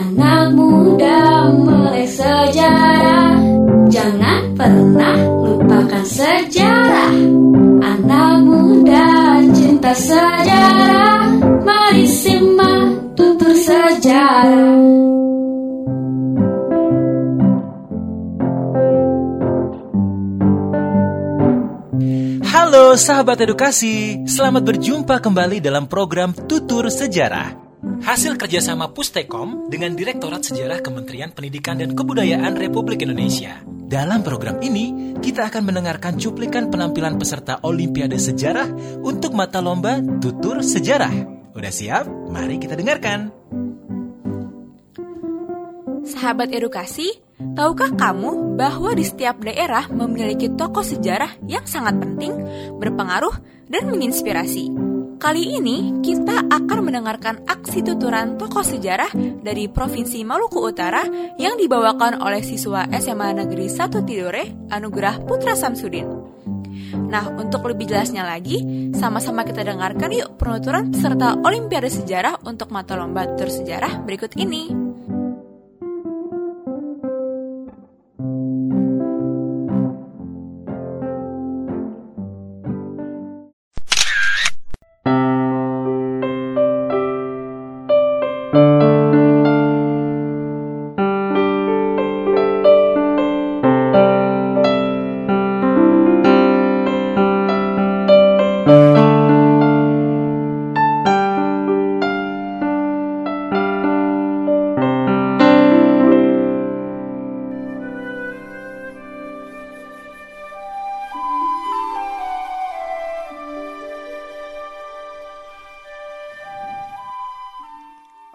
Anak muda melek sejarah. Jangan pernah lupakan sejarah. Anak muda cinta sejarah. Mari simak tutur sejarah. Halo sahabat edukasi, selamat berjumpa kembali dalam program Tutur Sejarah. Hasil kerjasama Pustekom dengan Direktorat Sejarah Kementerian Pendidikan dan Kebudayaan Republik Indonesia. Dalam program ini, kita akan mendengarkan cuplikan penampilan peserta Olimpiade Sejarah untuk mata lomba Tutur Sejarah. Udah siap? Mari kita dengarkan. Sahabat edukasi, tahukah kamu bahwa di setiap daerah memiliki tokoh sejarah yang sangat penting, berpengaruh, dan menginspirasi? Kali ini kita akan mendengarkan aksi tuturan tokoh sejarah dari Provinsi Maluku Utara yang dibawakan oleh siswa SMA Negeri 1 Tidore, Anugerah Putra Samsudin. Nah, untuk lebih jelasnya lagi, sama-sama kita dengarkan yuk penuturan peserta Olimpiade Sejarah untuk mata lomba tutur sejarah berikut ini.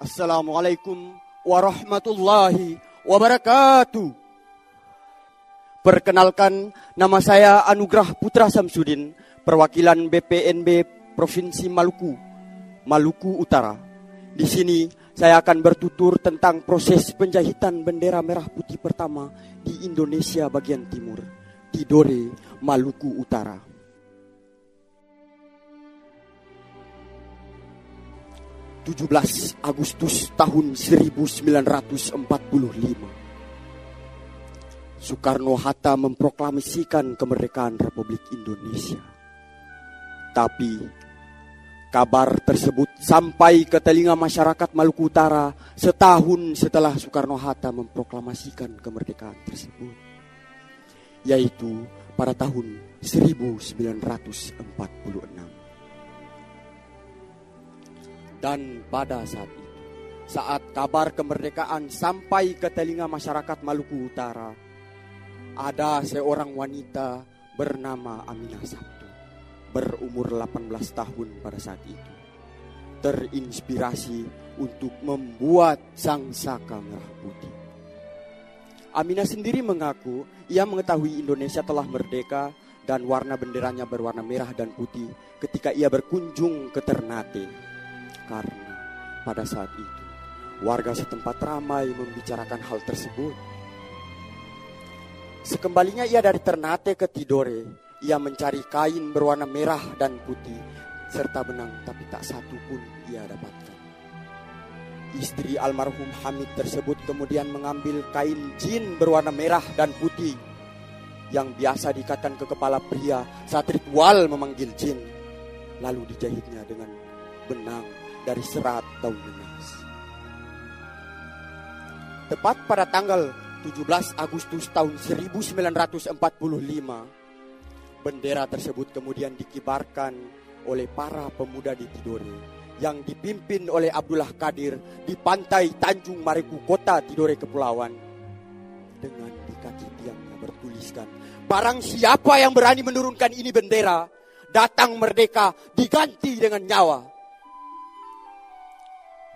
Assalamualaikum warahmatullahi wabarakatuh. Perkenalkan, nama saya Anugrah Putra Samsudin, perwakilan BPNB Provinsi Maluku, Maluku Utara. Di sini saya akan bertutur tentang proses penjahitan bendera merah putih pertama di Indonesia bagian timur, Tidore, Maluku Utara. 17 Agustus tahun 1945. Soekarno-Hatta memproklamasikan kemerdekaan Republik Indonesia. Tapi kabar tersebut sampai ke telinga masyarakat Maluku Utara setahun setelah Soekarno-Hatta memproklamasikan kemerdekaan tersebut. Yaitu pada tahun 1946. Dan pada saat itu, saat kabar kemerdekaan sampai ke telinga masyarakat Maluku Utara, ada seorang wanita bernama Aminah Sabtu, berumur 18 tahun pada saat itu, terinspirasi untuk membuat sang saka merah putih. Aminah sendiri mengaku ia mengetahui Indonesia telah merdeka dan warna benderanya berwarna merah dan putih ketika ia berkunjung ke Ternate karena pada saat itu warga setempat ramai membicarakan hal tersebut. Sekembalinya ia dari Ternate ke Tidore, ia mencari kain berwarna merah dan putih serta benang tapi tak satu pun ia dapatkan. Istri almarhum Hamid tersebut kemudian mengambil kain jin berwarna merah dan putih yang biasa diikatkan ke kepala pria saat ritual memanggil jin. Lalu dijahitnya dengan benang dari serat daun nanas. Tepat pada tanggal 17 Agustus tahun 1945, bendera tersebut kemudian dikibarkan oleh para pemuda di Tidore yang dipimpin oleh Abdullah Kadir di pantai Tanjung Mariku Kota Tidore Kepulauan dengan di kaki tiangnya bertuliskan barang siapa yang berani menurunkan ini bendera datang merdeka diganti dengan nyawa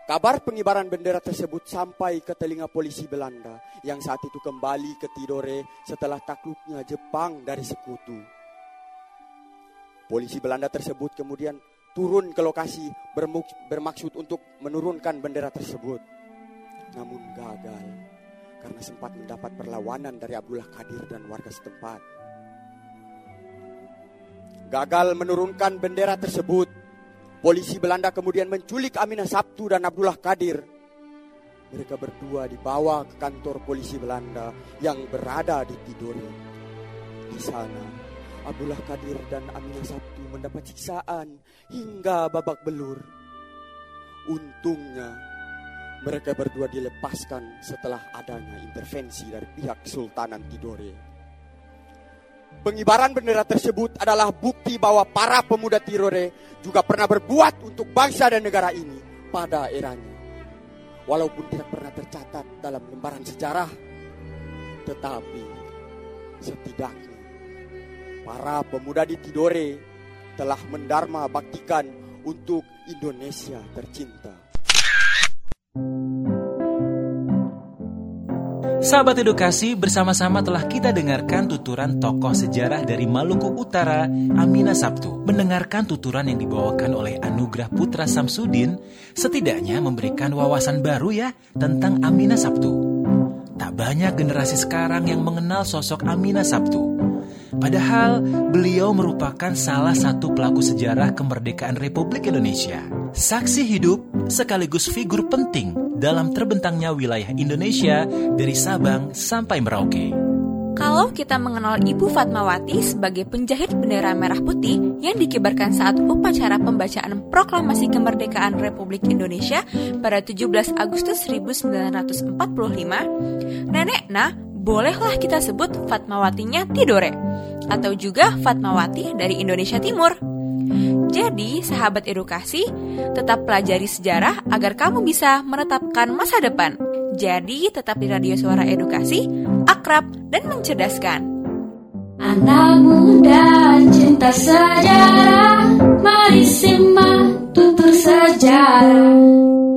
Kabar pengibaran bendera tersebut sampai ke telinga polisi Belanda yang saat itu kembali ke Tidore setelah takluknya Jepang dari sekutu. Polisi Belanda tersebut kemudian turun ke lokasi bermaksud untuk menurunkan bendera tersebut. Namun gagal karena sempat mendapat perlawanan dari Abdullah Kadir dan warga setempat. Gagal menurunkan bendera tersebut Polisi Belanda kemudian menculik Aminah Sabtu dan Abdullah Kadir. Mereka berdua dibawa ke kantor polisi Belanda yang berada di Tidore. Di sana, Abdullah Kadir dan Aminah Sabtu mendapat siksaan hingga babak belur. Untungnya, mereka berdua dilepaskan setelah adanya intervensi dari pihak Sultanan Tidore. Pengibaran bendera tersebut adalah bukti bahwa para pemuda Tidore juga pernah berbuat untuk bangsa dan negara ini pada eranya walaupun tidak pernah tercatat dalam lembaran sejarah, tetapi setidaknya para pemuda di Tidore telah mendarma baktikan untuk Indonesia tercinta. Sahabat edukasi, bersama-sama telah kita dengarkan tuturan tokoh sejarah dari Maluku Utara, Amina Sabtu. Mendengarkan tuturan yang dibawakan oleh Anugrah Putra Samsudin, setidaknya memberikan wawasan baru ya tentang Amina Sabtu. Tak banyak generasi sekarang yang mengenal sosok Amina Sabtu. Padahal beliau merupakan salah satu pelaku sejarah kemerdekaan Republik Indonesia. Saksi hidup sekaligus figur penting dalam terbentangnya wilayah Indonesia dari Sabang sampai Merauke. Kalau kita mengenal Ibu Fatmawati sebagai penjahit bendera merah putih yang dikibarkan saat upacara pembacaan Proklamasi Kemerdekaan Republik Indonesia pada 17 Agustus 1945, Nenek Nah bolehlah kita sebut Fatmawatinya Tidore atau juga Fatmawati dari Indonesia Timur. Jadi, sahabat edukasi, tetap pelajari sejarah agar kamu bisa menetapkan masa depan. Jadi, tetap di Radio Suara Edukasi, akrab dan mencerdaskan. Anak muda cinta sejarah, mari simak tutur sejarah.